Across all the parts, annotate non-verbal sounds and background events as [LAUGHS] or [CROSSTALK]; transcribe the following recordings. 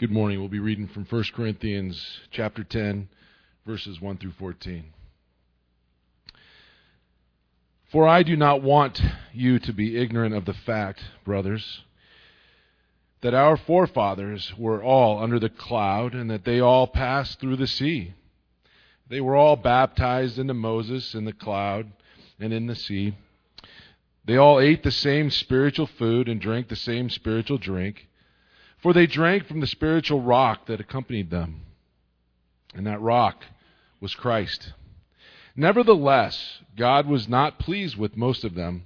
Good morning. We'll be reading from 1 Corinthians chapter 10, verses 1 through 14. For I do not want you to be ignorant of the fact, brothers, that our forefathers were all under the cloud and that they all passed through the sea. They were all baptized into Moses in the cloud and in the sea. They all ate the same spiritual food and drank the same spiritual drink for they drank from the spiritual rock that accompanied them, and that rock was Christ. Nevertheless, God was not pleased with most of them.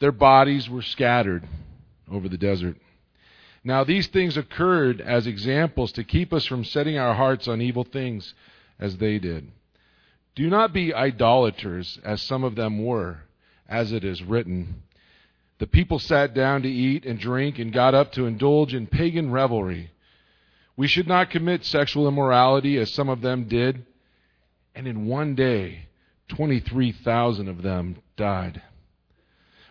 Their bodies were scattered over the desert. Now, these things occurred as examples to keep us from setting our hearts on evil things as they did. Do not be idolaters, as some of them were, as it is written. The people sat down to eat and drink and got up to indulge in pagan revelry. We should not commit sexual immorality as some of them did. And in one day, 23,000 of them died.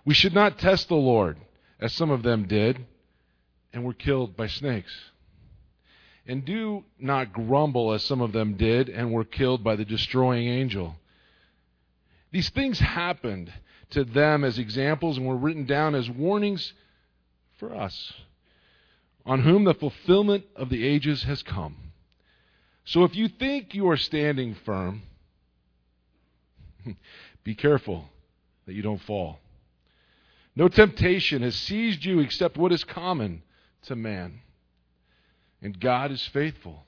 We should not test the Lord as some of them did and were killed by snakes. And do not grumble as some of them did and were killed by the destroying angel. These things happened to them as examples and were written down as warnings for us, on whom the fulfillment of the ages has come. So if you think you are standing firm, [LAUGHS] be careful that you don't fall. No temptation has seized you except what is common to man. And God is faithful.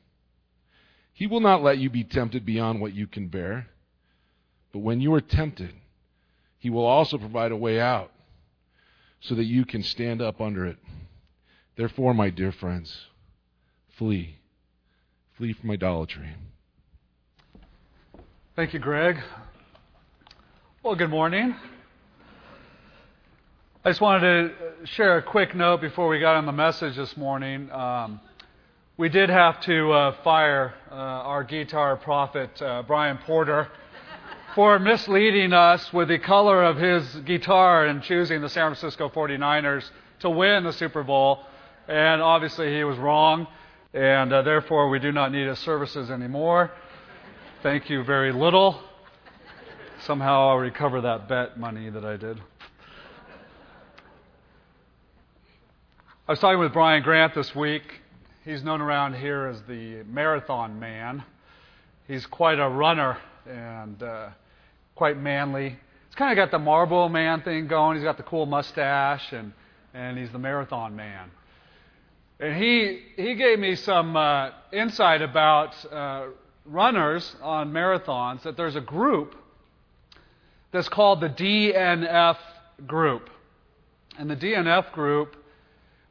He will not let you be tempted beyond what you can bear. But when you are tempted, he will also provide a way out so that you can stand up under it. Therefore, my dear friends, flee. Flee from idolatry. Thank you, Greg. Well, good morning. I just wanted to share a quick note before we got on the message this morning. Um, we did have to uh, fire uh, our guitar prophet, uh, Brian Porter for misleading us with the color of his guitar and choosing the San Francisco 49ers to win the Super Bowl. And obviously, he was wrong, and uh, therefore, we do not need his services anymore. Thank you very little. Somehow, I'll recover that bet money that I did. I was talking with Brian Grant this week. He's known around here as the marathon man. He's quite a runner, and uh, quite manly. He's kind of got the Marlboro Man thing going. He's got the cool mustache, and, and he's the marathon man. And he, he gave me some uh, insight about uh, runners on marathons that there's a group that's called the DNF group. And the DNF group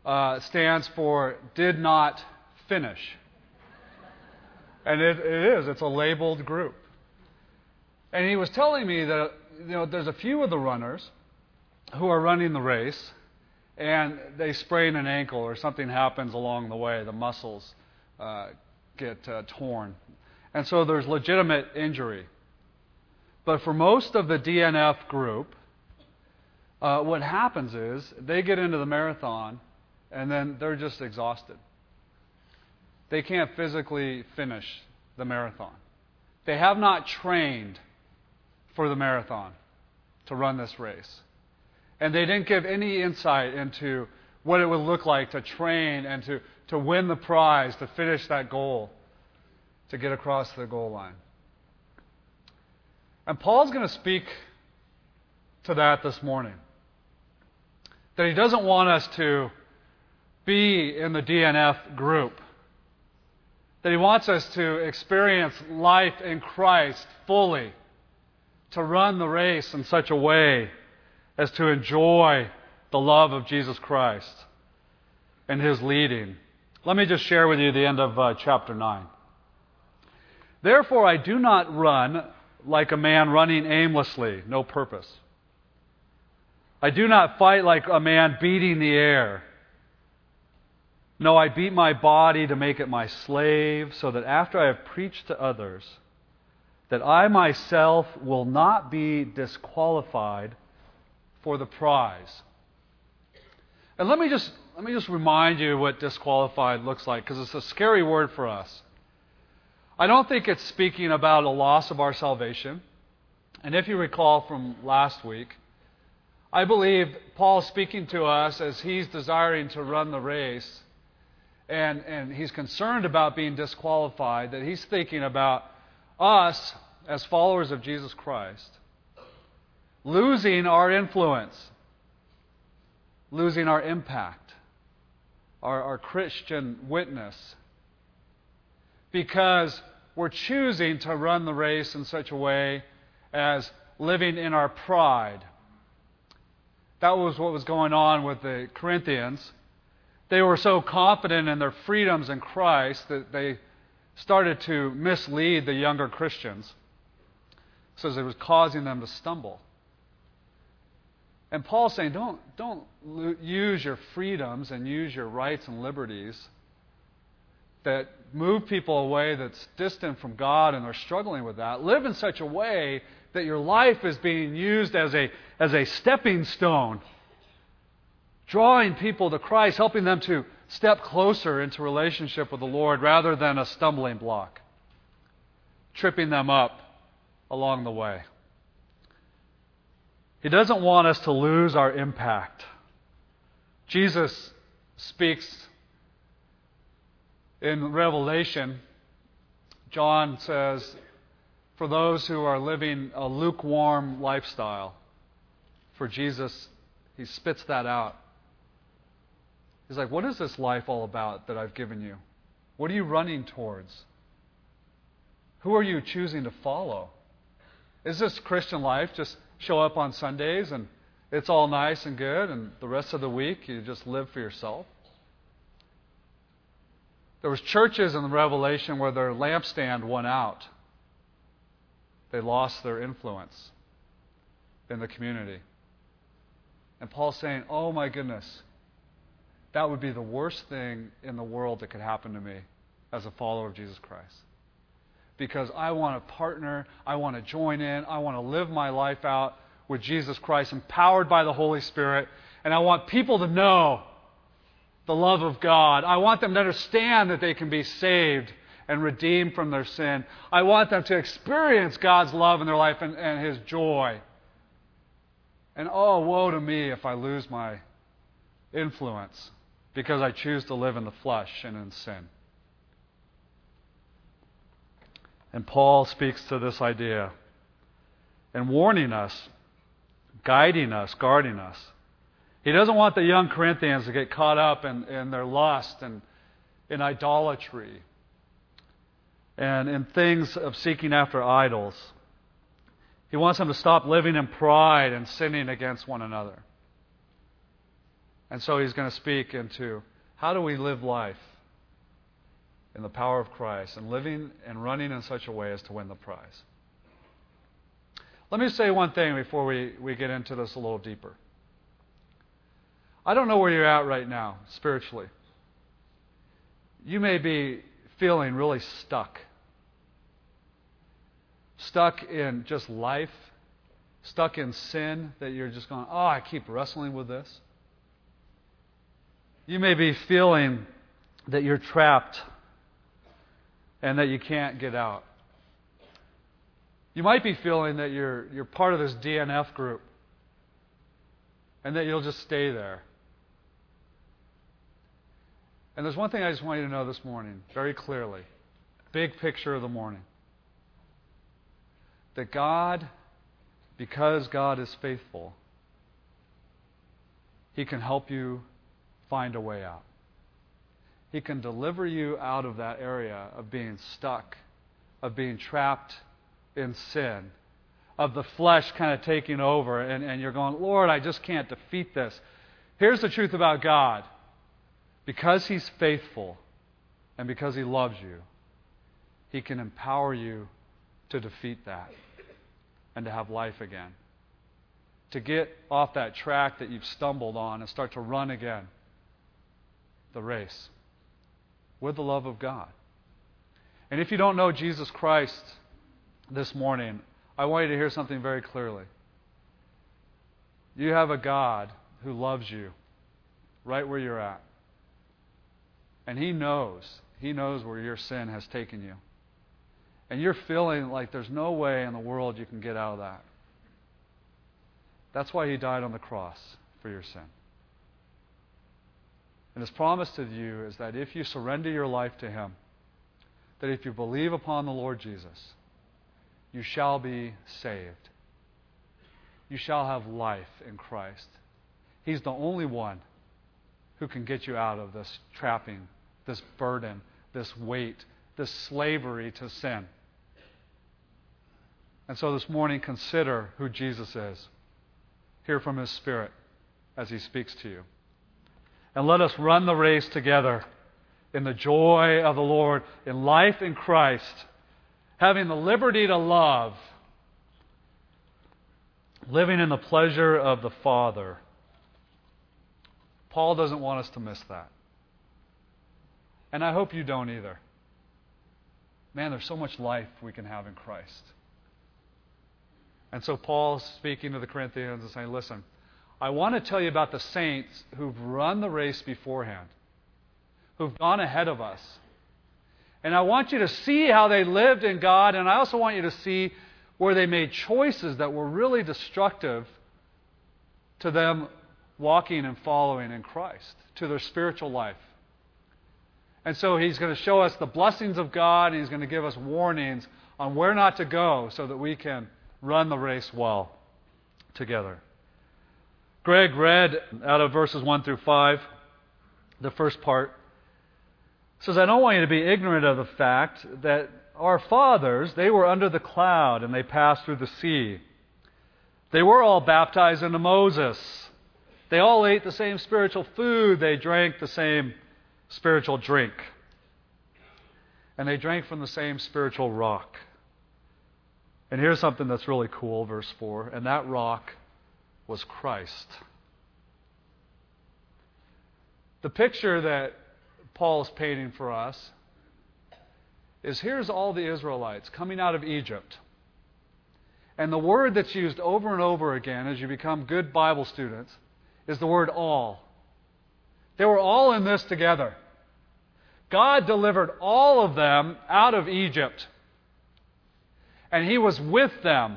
uh, stands for Did Not Finish. And it, it is, it's a labeled group. And he was telling me that you know there's a few of the runners who are running the race and they sprain an ankle or something happens along the way, the muscles uh, get uh, torn. And so there's legitimate injury. But for most of the DNF group, uh, what happens is they get into the marathon and then they're just exhausted. They can't physically finish the marathon. They have not trained for the marathon to run this race. And they didn't give any insight into what it would look like to train and to, to win the prize, to finish that goal, to get across the goal line. And Paul's going to speak to that this morning. That he doesn't want us to be in the DNF group. That he wants us to experience life in Christ fully to run the race in such a way as to enjoy the love of Jesus Christ and his leading. Let me just share with you the end of uh, chapter 9. Therefore, I do not run like a man running aimlessly, no purpose. I do not fight like a man beating the air. No, I beat my body to make it my slave, so that after I have preached to others, that I myself will not be disqualified for the prize. And let me just let me just remind you what disqualified looks like because it's a scary word for us. I don't think it's speaking about a loss of our salvation. And if you recall from last week, I believe Paul is speaking to us as he's desiring to run the race and, and he's concerned about being disqualified, that he's thinking about us as followers of Jesus Christ losing our influence, losing our impact, our, our Christian witness, because we're choosing to run the race in such a way as living in our pride. That was what was going on with the Corinthians. They were so confident in their freedoms in Christ that they started to mislead the younger Christians. So it was causing them to stumble. And Paul's saying, don't, don't use your freedoms and use your rights and liberties that move people away that's distant from God and are struggling with that. Live in such a way that your life is being used as a, as a stepping stone drawing people to Christ, helping them to step closer into relationship with the Lord rather than a stumbling block, tripping them up along the way. He doesn't want us to lose our impact. Jesus speaks in Revelation. John says, for those who are living a lukewarm lifestyle, for Jesus, he spits that out. He's like, What is this life all about that I've given you? What are you running towards? Who are you choosing to follow? Is this Christian life just show up on Sundays and it's all nice and good, and the rest of the week you just live for yourself? There was churches in the Revelation where their lampstand went out. They lost their influence in the community. And Paul's saying, Oh my goodness, that would be the worst thing in the world that could happen to me as a follower of Jesus Christ. Because I want to partner, I want to join in, I want to live my life out with Jesus Christ, empowered by the Holy Spirit, and I want people to know the love of God. I want them to understand that they can be saved and redeemed from their sin. I want them to experience God's love in their life and, and His joy. And oh, woe to me if I lose my influence because I choose to live in the flesh and in sin. And Paul speaks to this idea and warning us, guiding us, guarding us. He doesn't want the young Corinthians to get caught up in, in their lust and in idolatry and in things of seeking after idols. He wants them to stop living in pride and sinning against one another. And so he's going to speak into how do we live life in the power of Christ and living and running in such a way as to win the prize. Let me say one thing before we, we get into this a little deeper. I don't know where you're at right now, spiritually. You may be feeling really stuck. Stuck in just life, stuck in sin that you're just going, oh, I keep wrestling with this. You may be feeling that you're trapped and that you can't get out. You might be feeling that you're, you're part of this DNF group and that you'll just stay there. And there's one thing I just want you to know this morning, very clearly big picture of the morning. That God, because God is faithful, He can help you find a way out. He can deliver you out of that area of being stuck, of being trapped in sin, of the flesh kind of taking over, and, and you're going, Lord, I just can't defeat this. Here's the truth about God because He's faithful and because He loves you, He can empower you to defeat that and to have life again. To get off that track that you've stumbled on and start to run again the race with the love of God. And if you don't know Jesus Christ this morning, I want you to hear something very clearly. You have a God who loves you right where you're at. And He knows. He knows where your sin has taken you. And you're feeling like there's no way in the world you can get out of that. That's why He died on the cross for your sin. And His promise to you is that if you surrender your life to Him, that if you believe upon the Lord Jesus, you shall be saved. You shall have life in Christ. He's the only one who can get you out of this trapping, this burden, this weight, this slavery to sin. And so this morning, consider who Jesus is. Hear from His Spirit as He speaks to you. And let us run the race together in the joy of the Lord, in life in Christ, having the liberty to love, living in the pleasure of the Father. Paul doesn't want us to miss that. And I hope you don't either. Man, there's so much life we can have in Christ. And so Paul's speaking to the Corinthians and saying, listen, I want to tell you about the saints who've run the race beforehand, who've gone ahead of us. And I want you to see how they lived in God, and I also want you to see where they made choices that were really destructive to them walking and following in Christ, to their spiritual life. And so he's going to show us the blessings of God, and he's going to give us warnings on where not to go so that we can run the race well together. Greg read out of verses 1 through 5, the first part. says, I don't want you to be ignorant of the fact that our fathers, they were under the cloud and they passed through the sea. They were all baptized into Moses. They all ate the same spiritual food. They drank the same spiritual drink. And they drank from the same spiritual rock. And here's something that's really cool, verse 4. And that rock was Christ. The picture that Paul is painting for us is here's all the Israelites coming out of Egypt. And the word that's used over and over again as you become good Bible students is the word all. They were all in this together. God delivered all of them out of Egypt. And He was with them.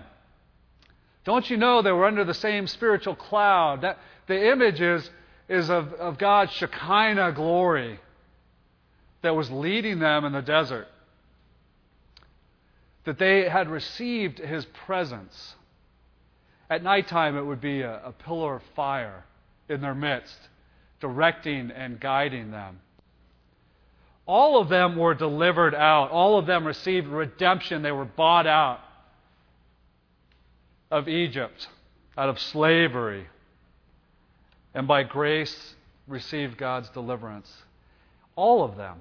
Don't you know they were under the same spiritual cloud? That, the image is, is of, of God's Shekinah glory that was leading them in the desert. That they had received His presence. At nighttime, it would be a, a pillar of fire in their midst, directing and guiding them. All of them were delivered out. All of them received redemption. They were bought out of Egypt, out of slavery, and by grace received God's deliverance. All of them.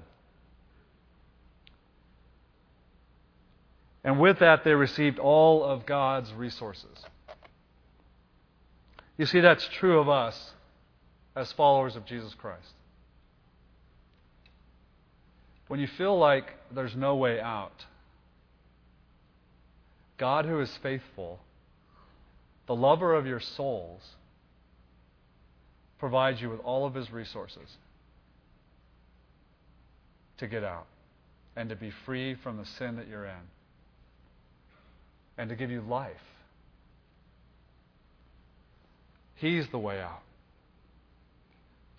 And with that, they received all of God's resources. You see, that's true of us as followers of Jesus Christ. When you feel like there's no way out, God, who is faithful, the lover of your souls, provides you with all of his resources to get out and to be free from the sin that you're in and to give you life. He's the way out.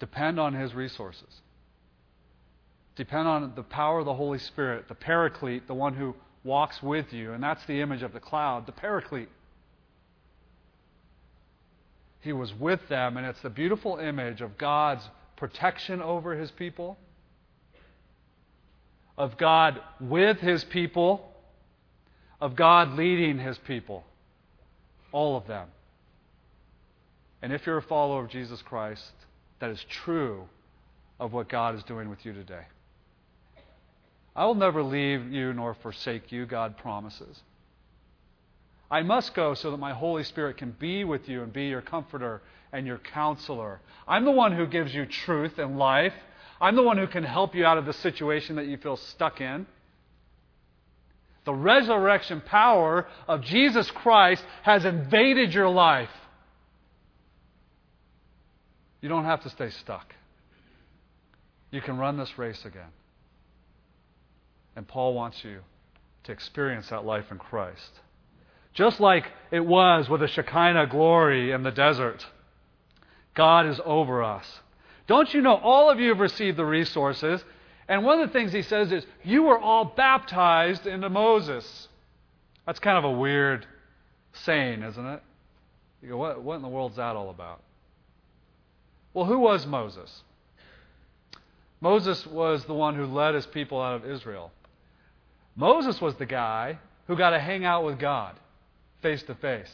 Depend on His resources. Depend on the power of the Holy Spirit, the paraclete, the one who walks with you. And that's the image of the cloud, the paraclete. He was with them, and it's the beautiful image of God's protection over His people, of God with His people, of God leading His people. All of them. And if you're a follower of Jesus Christ, that is true of what God is doing with you today. I will never leave you nor forsake you, God promises. I must go so that my Holy Spirit can be with you and be your comforter and your counselor. I'm the one who gives you truth and life. I'm the one who can help you out of the situation that you feel stuck in. The resurrection power of Jesus Christ has invaded your life. You don't have to stay stuck. you can run this race again. And Paul wants you to experience that life in Christ. Just like it was with the Shekinah glory in the desert, God is over us. Don't you know all of you have received the resources? And one of the things he says is, You were all baptized into Moses. That's kind of a weird saying, isn't it? You go, What, what in the world's that all about? Well, who was Moses? Moses was the one who led his people out of Israel. Moses was the guy who got to hang out with God face to face.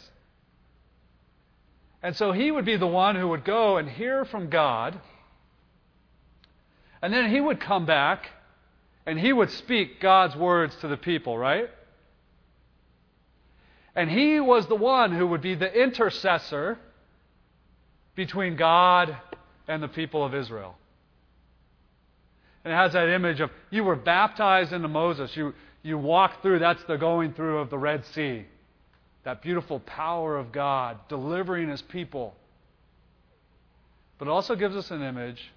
And so he would be the one who would go and hear from God. And then he would come back and he would speak God's words to the people, right? And he was the one who would be the intercessor between God and the people of Israel. And it has that image of you were baptized into Moses. You, you walked through, that's the going through of the Red Sea. That beautiful power of God delivering his people. But it also gives us an image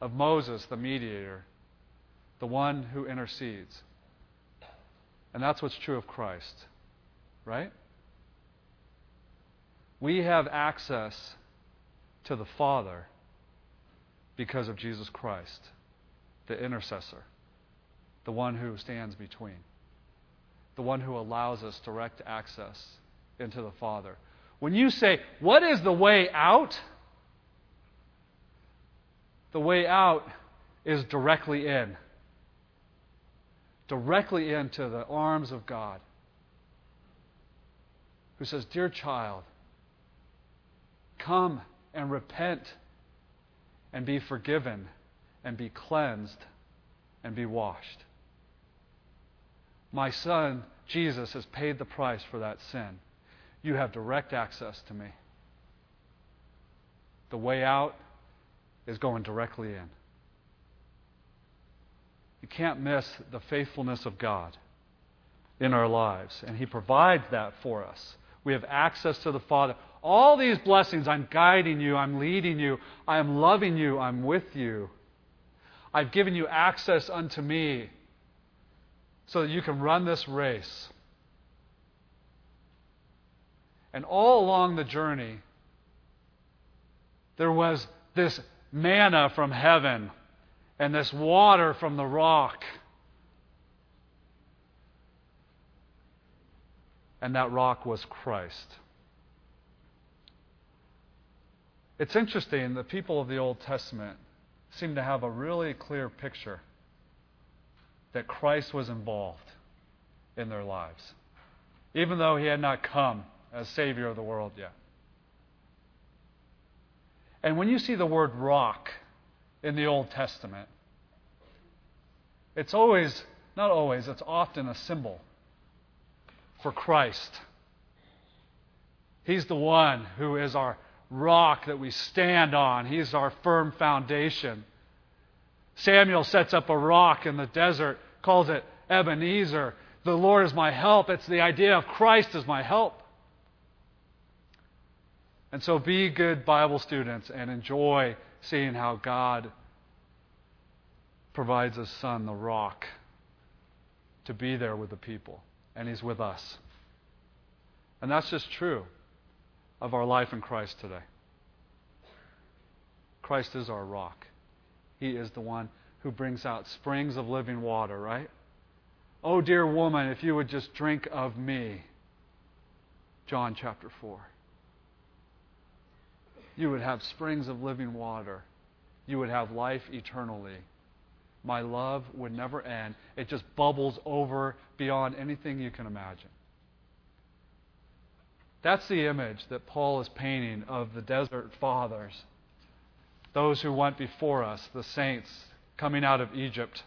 of Moses, the mediator, the one who intercedes. And that's what's true of Christ, right? We have access to the Father because of Jesus Christ, the intercessor the one who stands between, the one who allows us direct access into the Father. When you say, What is the way out? The way out is directly in. Directly into the arms of God, who says, Dear child, come and repent and be forgiven and be cleansed and be washed. My son, Jesus, has paid the price for that sin. You have direct access to me. The way out is going directly in. You can't miss the faithfulness of God in our lives, and He provides that for us. We have access to the Father. All these blessings, I'm guiding you, I'm leading you, I am loving you, I'm with you. I've given you access unto me so that you can run this race. And all along the journey, there was this manna from heaven and this water from the rock. And that rock was Christ. It's interesting, the people of the Old Testament seem to have a really clear picture that Christ was involved in their lives, even though he had not come as Savior of the world yet. And when you see the word rock in the Old Testament, it's always, not always, it's often a symbol for Christ. He's the one who is our rock that we stand on, He's our firm foundation. Samuel sets up a rock in the desert calls it Ebenezer. The Lord is my help. It's the idea of Christ as my help. And so be good Bible students and enjoy seeing how God provides His Son, the rock, to be there with the people. And He's with us. And that's just true of our life in Christ today. Christ is our rock. He is the one who brings out springs of living water, right? Oh, dear woman, if you would just drink of me. John chapter 4. You would have springs of living water. You would have life eternally. My love would never end. It just bubbles over beyond anything you can imagine. That's the image that Paul is painting of the desert fathers, those who went before us, the saints, coming out of Egypt.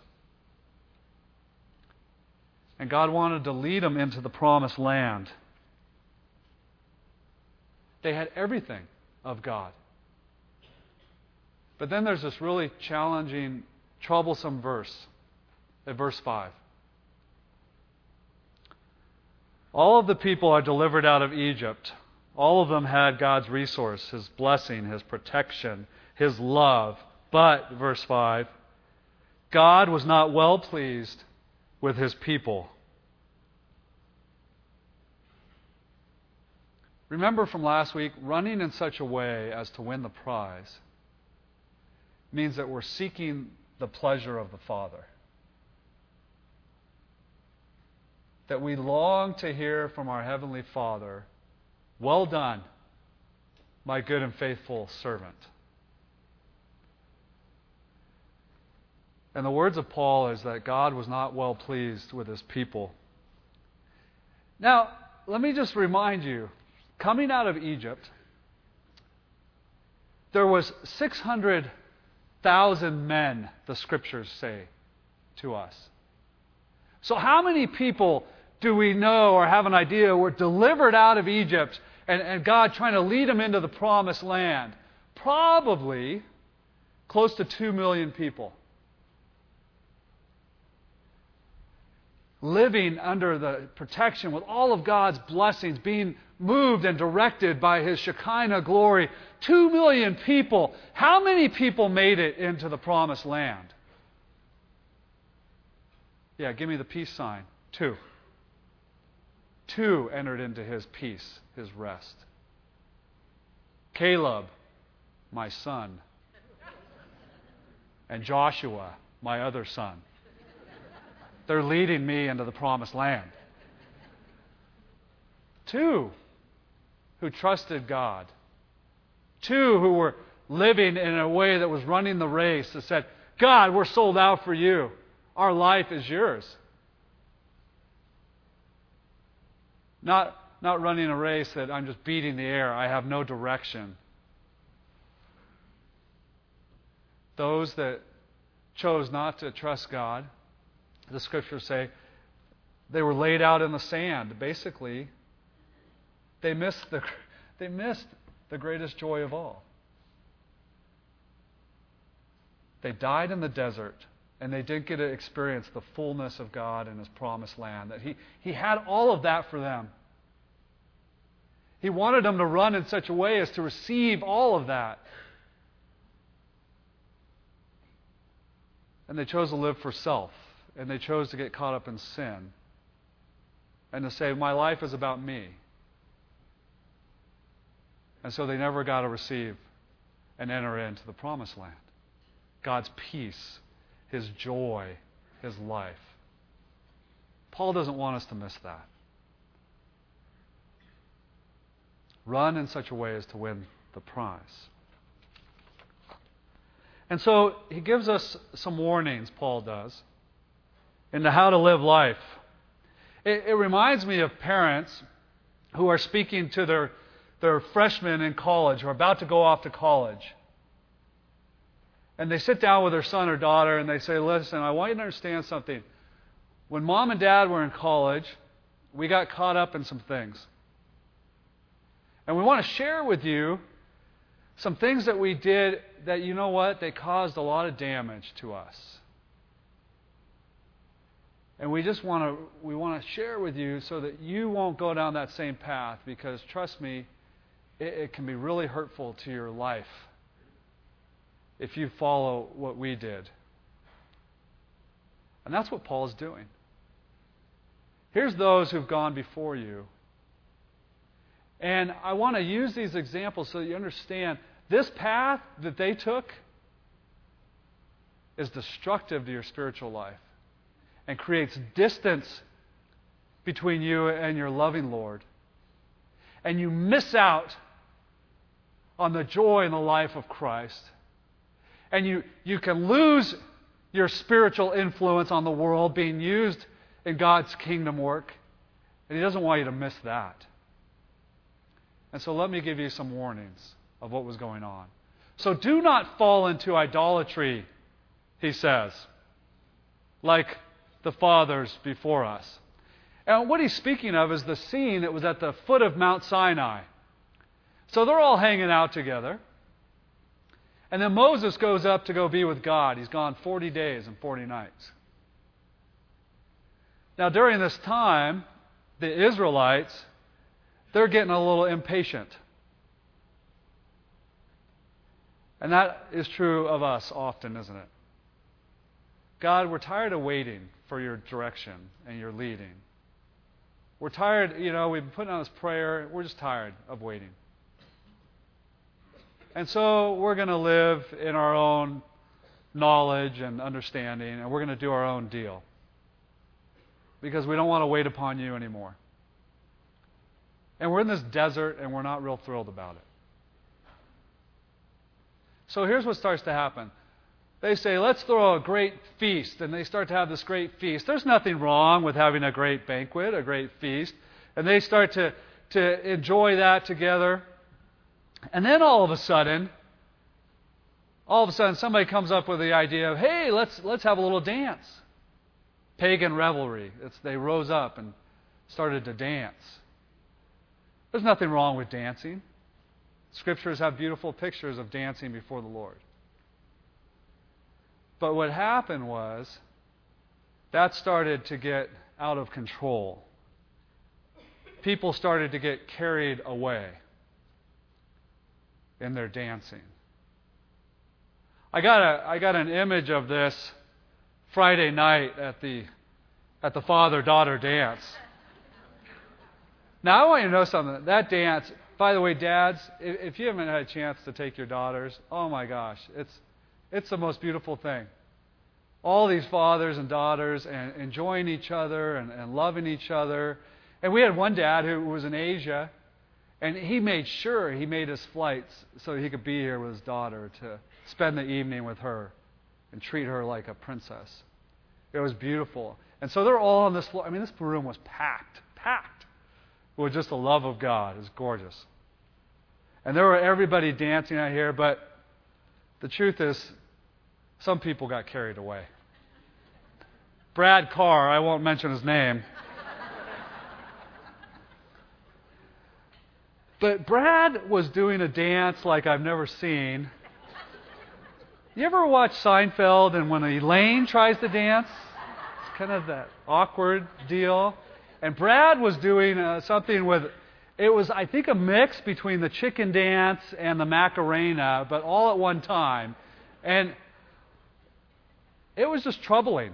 And God wanted to lead them into the promised land. They had everything of God. But then there's this really challenging, troublesome verse at verse 5. All of the people are delivered out of Egypt. All of them had God's resource, His blessing, His protection, His love. But, verse 5, God was not well pleased with his people. Remember from last week, running in such a way as to win the prize means that we're seeking the pleasure of the Father. That we long to hear from our Heavenly Father, Well done, my good and faithful servant. And the words of Paul is that God was not well pleased with his people. Now, let me just remind you coming out of Egypt, there was 600,000 men, the scriptures say to us. So, how many people do we know or have an idea were delivered out of Egypt and, and God trying to lead them into the promised land? Probably close to 2 million people. Living under the protection with all of God's blessings, being moved and directed by His Shekinah glory. Two million people. How many people made it into the promised land? Yeah, give me the peace sign. Two. Two entered into His peace, His rest. Caleb, my son, and Joshua, my other son. They're leading me into the promised land. Two who trusted God. Two who were living in a way that was running the race that said, God, we're sold out for you. Our life is yours. Not, not running a race that I'm just beating the air, I have no direction. Those that chose not to trust God the scriptures say they were laid out in the sand. Basically, they missed the, [LAUGHS] they missed the greatest joy of all. They died in the desert, and they didn't get to experience the fullness of God in His promised land. That He, he had all of that for them. He wanted them to run in such a way as to receive all of that. And they chose to live for self and they chose to get caught up in sin and to say, My life is about me. And so they never got to receive and enter into the promised land. God's peace, His joy, His life. Paul doesn't want us to miss that. Run in such a way as to win the prize. And so he gives us some warnings, Paul does into how to live life. It, it reminds me of parents who are speaking to their, their freshmen in college who are about to go off to college. And they sit down with their son or daughter and they say, Listen, I want you to understand something. When mom and dad were in college, we got caught up in some things. And we want to share with you some things that we did that, you know what, they caused a lot of damage to us. And we just want to we want to share with you so that you won't go down that same path because trust me, it, it can be really hurtful to your life if you follow what we did. And that's what Paul is doing. Here's those who've gone before you. And I want to use these examples so that you understand this path that they took is destructive to your spiritual life and creates distance between you and your loving Lord. And you miss out on the joy in the life of Christ. And you, you can lose your spiritual influence on the world being used in God's kingdom work. And He doesn't want you to miss that. And so let me give you some warnings of what was going on. So do not fall into idolatry, he says, like the fathers before us. And what he's speaking of is the scene that was at the foot of Mount Sinai. So they're all hanging out together. And then Moses goes up to go be with God. He's gone 40 days and 40 nights. Now, during this time, the Israelites, they're getting a little impatient. And that is true of us often, isn't it? God, we're tired of waiting for your direction and your leading. We're tired, you know, we've been putting on this prayer. We're just tired of waiting. And so we're going to live in our own knowledge and understanding, and we're going to do our own deal. Because we don't want to wait upon you anymore. And we're in this desert, and we're not real thrilled about it. So here's what starts to happen. They say, let's throw a great feast, and they start to have this great feast. There's nothing wrong with having a great banquet, a great feast. And they start to, to enjoy that together. And then all of a sudden, all of a sudden somebody comes up with the idea of, hey, let's, let's have a little dance. Pagan revelry. It's, they rose up and started to dance. There's nothing wrong with dancing. Scriptures have beautiful pictures of dancing before the Lord. But what happened was that started to get out of control. People started to get carried away in their dancing. I got, a, I got an image of this Friday night at the, at the father daughter dance. Now, I want you to know something. That dance, by the way, dads, if, if you haven't had a chance to take your daughters, oh my gosh, it's, it's the most beautiful thing. All these fathers and daughters and enjoying each other and, and loving each other. And we had one dad who was in Asia, and he made sure he made his flights so he could be here with his daughter to spend the evening with her and treat her like a princess. It was beautiful. And so they're all on this floor. I mean, this room was packed, packed with just the love of God. It was gorgeous. And there were everybody dancing out here, but the truth is, some people got carried away. Brad Carr, I won't mention his name. But Brad was doing a dance like I've never seen. You ever watch Seinfeld and when Elaine tries to dance? It's kind of that awkward deal. And Brad was doing uh, something with, it was, I think, a mix between the chicken dance and the Macarena, but all at one time. And it was just troubling.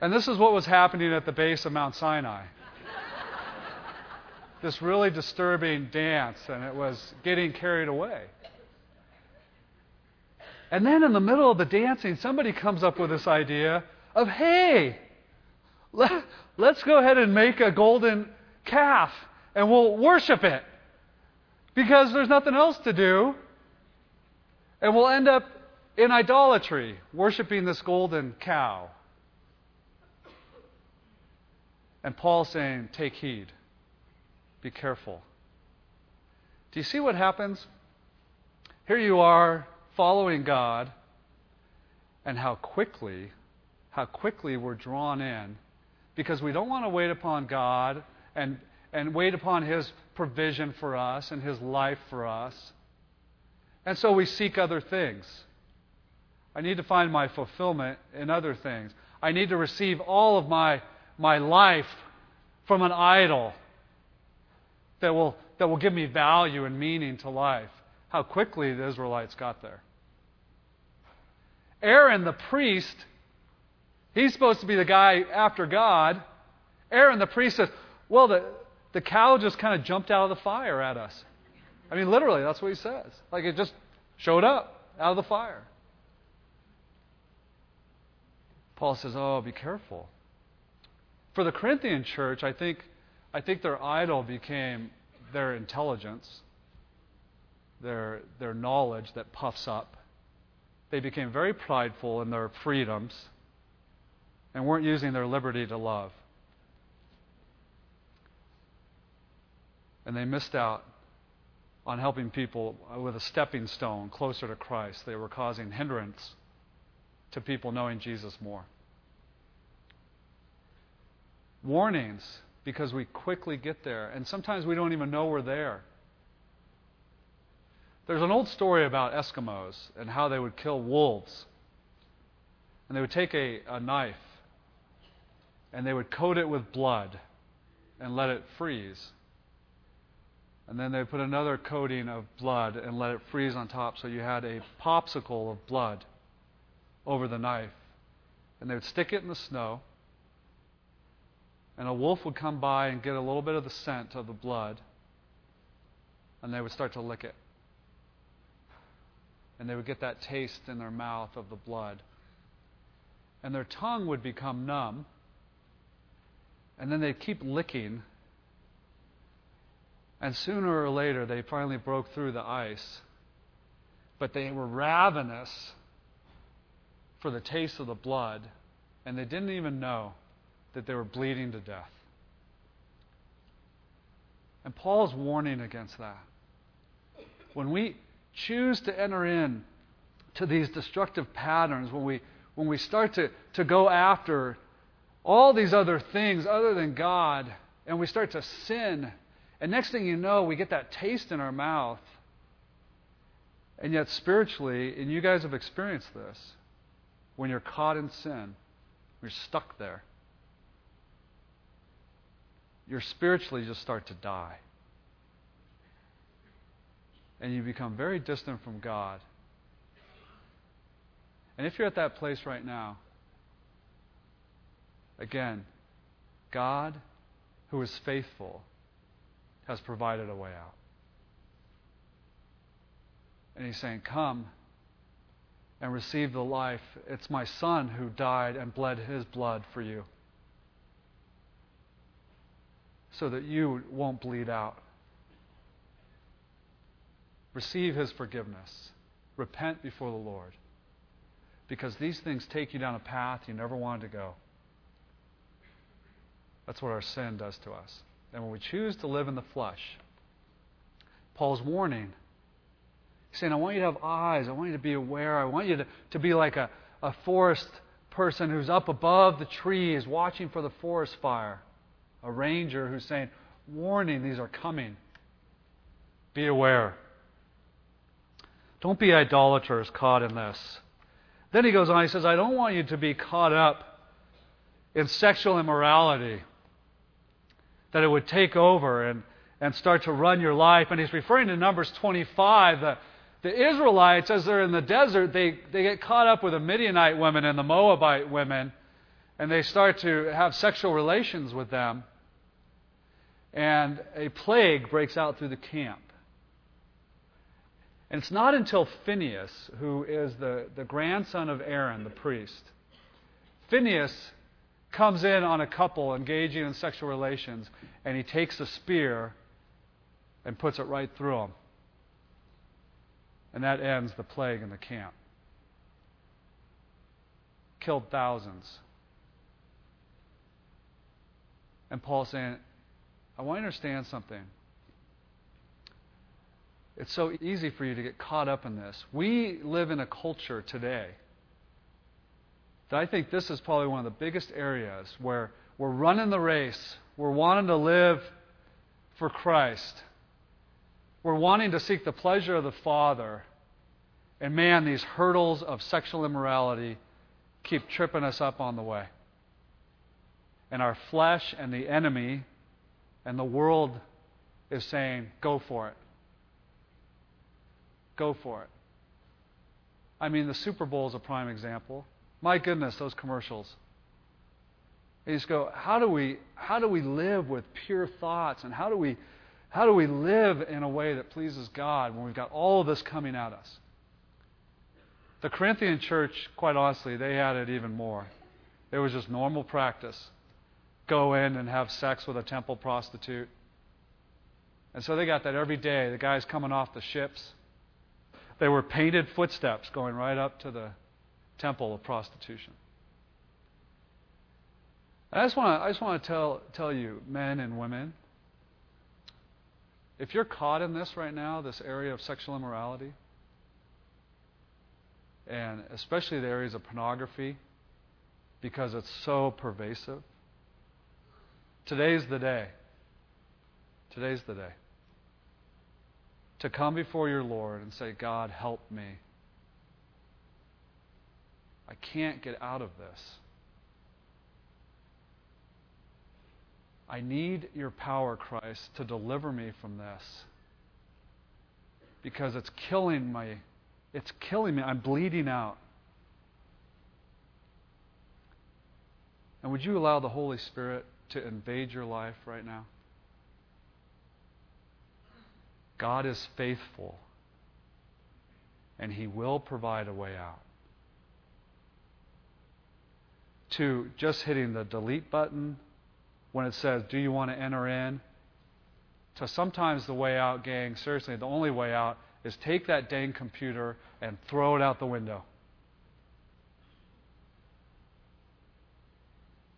and this is what was happening at the base of Mount Sinai. this really disturbing dance, and it was getting carried away. And then in the middle of the dancing, somebody comes up with this idea of, hey, let, us go ahead and make a golden calf and we'll worship it because there's nothing else to do. And we'll end up in idolatry, worshiping this golden cow. And Paul saying, Take heed, be careful. Do you see what happens? Here you are following God, and how quickly, how quickly we're drawn in because we don't want to wait upon God and, and wait upon His provision for us and His life for us. And so we seek other things. I need to find my fulfillment in other things. I need to receive all of my, my life from an idol that will, that will give me value and meaning to life. How quickly the Israelites got there. Aaron, the priest, he's supposed to be the guy after God. Aaron, the priest, says, Well, the, the cow just kind of jumped out of the fire at us. I mean, literally, that's what he says. Like it just showed up out of the fire. Paul says, Oh, be careful. For the Corinthian church, I think, I think their idol became their intelligence, their, their knowledge that puffs up. They became very prideful in their freedoms and weren't using their liberty to love. And they missed out on helping people with a stepping stone closer to Christ. They were causing hindrance to people knowing Jesus more. Warnings because we quickly get there, and sometimes we don't even know we're there. There's an old story about Eskimos and how they would kill wolves. And they would take a, a knife and they would coat it with blood and let it freeze And then they put another coating of blood and let it freeze on top so you had a popsicle of blood over the knife. And they would stick it in the snow. And a wolf would come by and get a little bit of the scent of the blood. And they would start to lick it. And they would get that taste in their mouth of the blood. And their tongue would become numb. And then they'd keep licking and sooner or later, they finally broke through the ice. But they were ravenous for the taste of the blood, and they didn't even know that they were bleeding to death. And Paul's warning against that. When we choose to enter in to these destructive patterns, when we, when we start to, to go after all these other things other than God, and we start to sin and next thing you know, we get that taste in our mouth. And yet, spiritually, and you guys have experienced this, when you're caught in sin, you're stuck there. You're spiritually just start to die. And you become very distant from God. And if you're at that place right now, again, God, who is faithful, has provided a way out. And he's saying, Come and receive the life. It's my son who died and bled his blood for you so that you won't bleed out. Receive his forgiveness. Repent before the Lord. Because these things take you down a path you never wanted to go. That's what our sin does to us. And when we choose to live in the flesh, Paul's warning. He's saying, I want you to have eyes. I want you to be aware. I want you to, to be like a, a forest person who's up above the trees watching for the forest fire. A ranger who's saying, Warning, these are coming. Be aware. Don't be idolaters caught in this. Then he goes on, he says, I don't want you to be caught up in sexual immorality that it would take over and, and start to run your life. And he's referring to Numbers 25. The, the Israelites, as they're in the desert, they, they get caught up with the Midianite women and the Moabite women, and they start to have sexual relations with them. And a plague breaks out through the camp. And it's not until Phineas, who is the, the grandson of Aaron, the priest, Phineas comes in on a couple engaging in sexual relations, and he takes a spear and puts it right through them. And that ends the plague in the camp. Killed thousands. And Paul's saying, I want you to understand something. It's so easy for you to get caught up in this. We live in a culture today that I think this is probably one of the biggest areas where we're running the race. We're wanting to live for Christ. We're wanting to seek the pleasure of the Father. And man, these hurdles of sexual immorality keep tripping us up on the way. And our flesh and the enemy and the world is saying, go for it. Go for it. I mean, the Super Bowl is a prime example. My goodness, those commercials. You just go, how do we how do we live with pure thoughts and how do we how do we live in a way that pleases God when we've got all of this coming at us? The Corinthian church, quite honestly, they had it even more. It was just normal practice. Go in and have sex with a temple prostitute. And so they got that every day. The guys coming off the ships. They were painted footsteps going right up to the temple of prostitution. I just want to, I just want to tell, tell you, men and women, if you're caught in this right now, this area of sexual immorality, and especially the areas of pornography, because it's so pervasive, today's the day. Today's the day. To come before your Lord and say, God, help me. I can't get out of this. I need your power, Christ, to deliver me from this. because it's killing my it's killing me. I'm bleeding out. And would you allow the Holy Spirit to invade your life right now? God is faithful, and He will provide a way out. To just hitting the delete button when it says, Do you want to enter in? To sometimes the way out, gang, seriously, the only way out is take that dang computer and throw it out the window.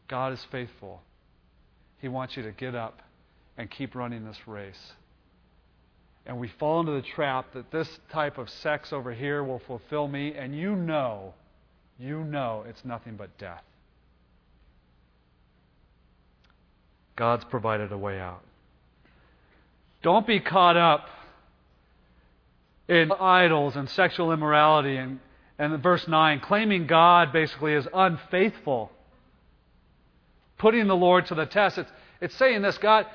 God is faithful. He wants you to get up and keep running this race. And we fall into the trap that this type of sex over here will fulfill me, and you know, you know it's nothing but death. God's provided a way out. Don't be caught up in idols and sexual immorality and, and verse 9, claiming God basically is unfaithful, putting the Lord to the test. It's, it's saying this God,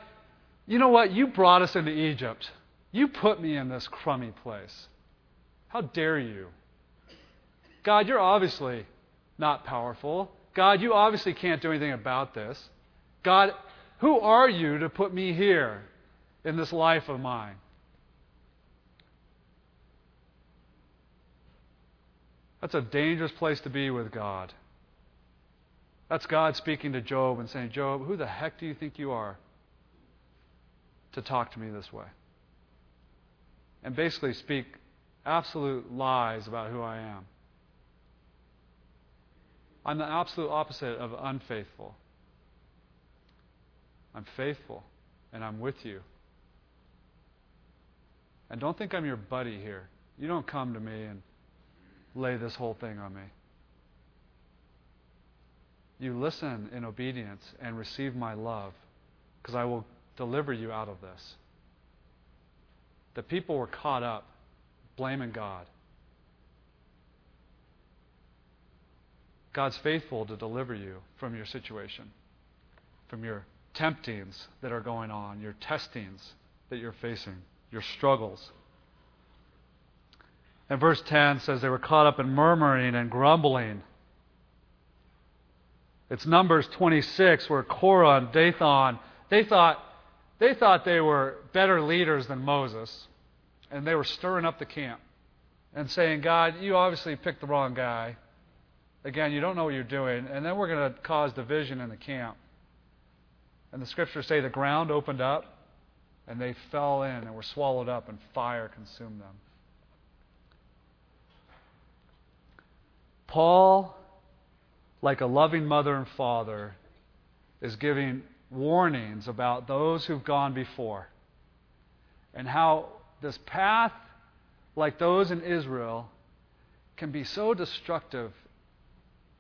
you know what? You brought us into Egypt. You put me in this crummy place. How dare you? God, you're obviously not powerful. God, you obviously can't do anything about this. God, who are you to put me here in this life of mine? That's a dangerous place to be with God. That's God speaking to Job and saying, Job, who the heck do you think you are to talk to me this way? And basically speak absolute lies about who I am. I'm the absolute opposite of unfaithful. I'm faithful, and I'm with you. And don't think I'm your buddy here. You don't come to me and lay this whole thing on me. You listen in obedience and receive my love, because I will deliver you out of this. The people were caught up blaming God. God's faithful to deliver you from your situation, from your temptings that are going on, your testings that you're facing, your struggles. And verse 10 says they were caught up in murmuring and grumbling. It's Numbers 26 where Korah and Dathan, they thought, they thought they were better leaders than Moses. And they were stirring up the camp and saying, God, you obviously picked the wrong guy. Again, you don't know what you're doing. And then we're going to cause division in the camp. And the scriptures say the ground opened up and they fell in and were swallowed up and fire consumed them. Paul, like a loving mother and father, is giving warnings about those who've gone before and how this path, like those in Israel, can be so destructive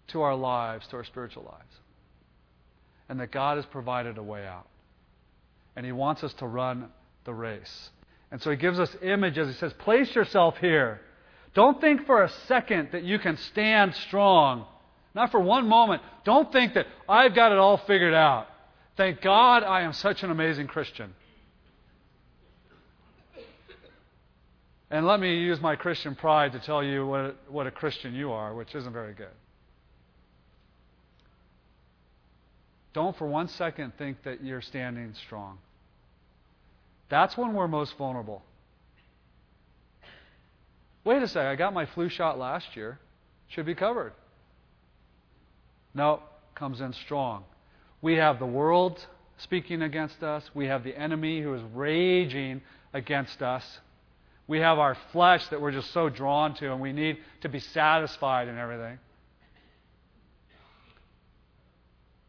to our lives, to our spiritual lives and that God has provided a way out. And He wants us to run the race. And so He gives us images. He says, Place yourself here. Don't think for a second that you can stand strong. Not for one moment. Don't think that I've got it all figured out. Thank God I am such an amazing Christian. And let me use my Christian pride to tell you what, what a Christian you are, which isn't very good. Don't for one second think that you're standing strong. That's when we're most vulnerable. Wait a second, I got my flu shot last year. Should be covered. No, comes in strong. We have the world speaking against us. We have the enemy who is raging against us. We have our flesh that we're just so drawn to, and we need to be satisfied in everything.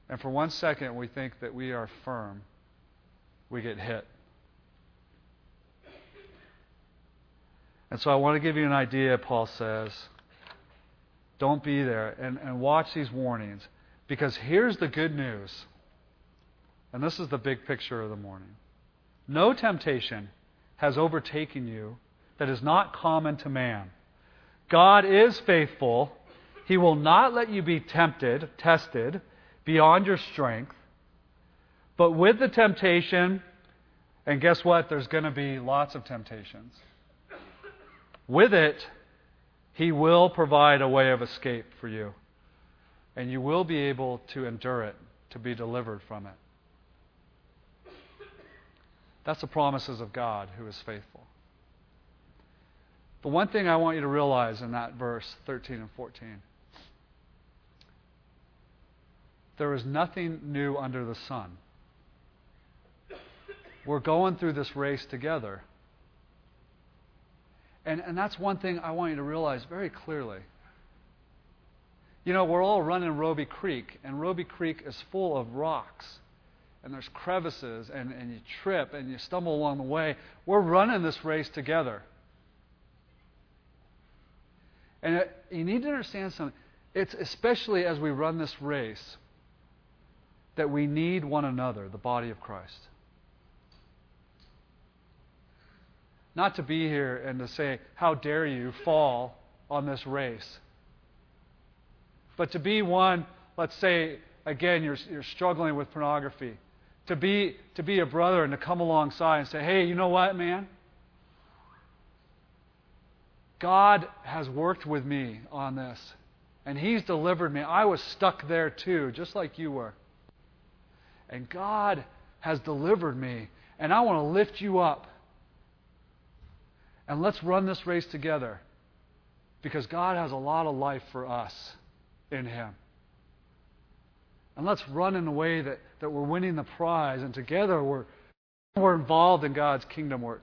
And for one second, we think that we are firm, we get hit. And so I want to give you an idea, Paul says. Don't be there. And, and watch these warnings. Because here's the good news. And this is the big picture of the morning. No temptation has overtaken you that is not common to man. God is faithful. He will not let you be tempted, tested beyond your strength. But with the temptation, and guess what? There's going to be lots of temptations. With it, He will provide a way of escape for you. And you will be able to endure it, to be delivered from it. That's the promises of God who is faithful. The one thing I want you to realize in that verse 13 and 14 there is nothing new under the sun. We're going through this race together. And, and that's one thing I want you to realize very clearly. You know, we're all running Roby Creek, and Roby Creek is full of rocks, and there's crevices, and, and you trip and you stumble along the way. We're running this race together. And it, you need to understand something. It's especially as we run this race that we need one another, the body of Christ. Not to be here and to say, How dare you fall on this race? But to be one, let's say, again, you're, you're struggling with pornography. To be, to be a brother and to come alongside and say, Hey, you know what, man? God has worked with me on this, and He's delivered me. I was stuck there too, just like you were. And God has delivered me, and I want to lift you up. And let's run this race together because God has a lot of life for us in Him. And let's run in a way that, that we're winning the prize, and together we're, we're involved in God's kingdom work.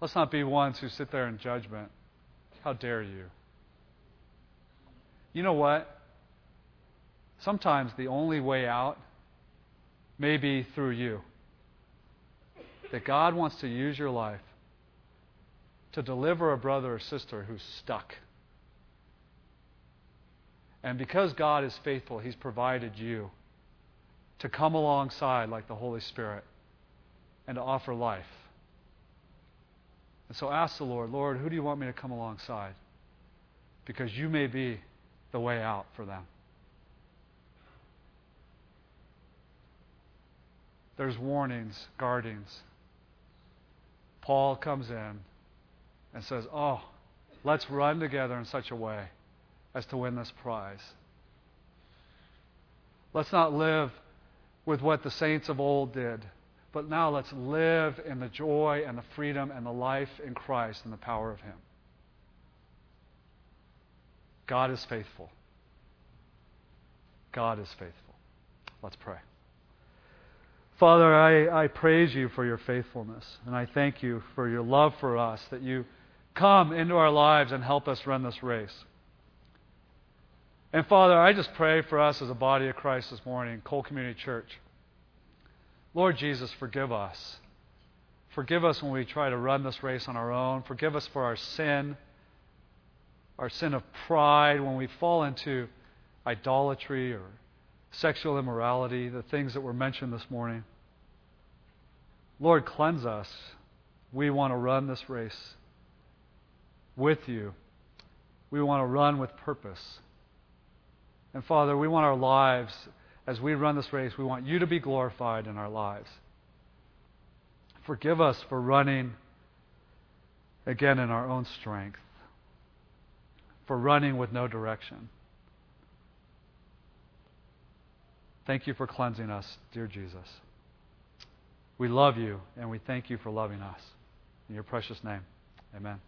Let's not be ones who sit there in judgment. How dare you? You know what? Sometimes the only way out may be through you. That God wants to use your life to deliver a brother or sister who's stuck. And because God is faithful, He's provided you to come alongside like the Holy Spirit and to offer life. And so ask the Lord, Lord, who do you want me to come alongside? Because you may be the way out for them. There's warnings, guardings. Paul comes in and says, Oh, let's run together in such a way as to win this prize. Let's not live with what the saints of old did but now let's live in the joy and the freedom and the life in Christ and the power of Him. God is faithful. God is faithful. Let's pray. Father, I, I praise you for your faithfulness, and I thank you for your love for us, that you come into our lives and help us run this race. And Father, I just pray for us as a body of Christ this morning, Cole Community Church. Lord Jesus, forgive us. Forgive us when we try to run this race on our own. Forgive us for our sin, our sin of pride, when we fall into idolatry or sexual immorality, the things that were mentioned this morning. Lord, cleanse us. We want to run this race with you. We want to run with purpose. And Father, we want our lives as we run this race, we want you to be glorified in our lives. Forgive us for running, again, in our own strength, for running with no direction. Thank you for cleansing us, dear Jesus. We love you, and we thank you for loving us. In your precious name, amen.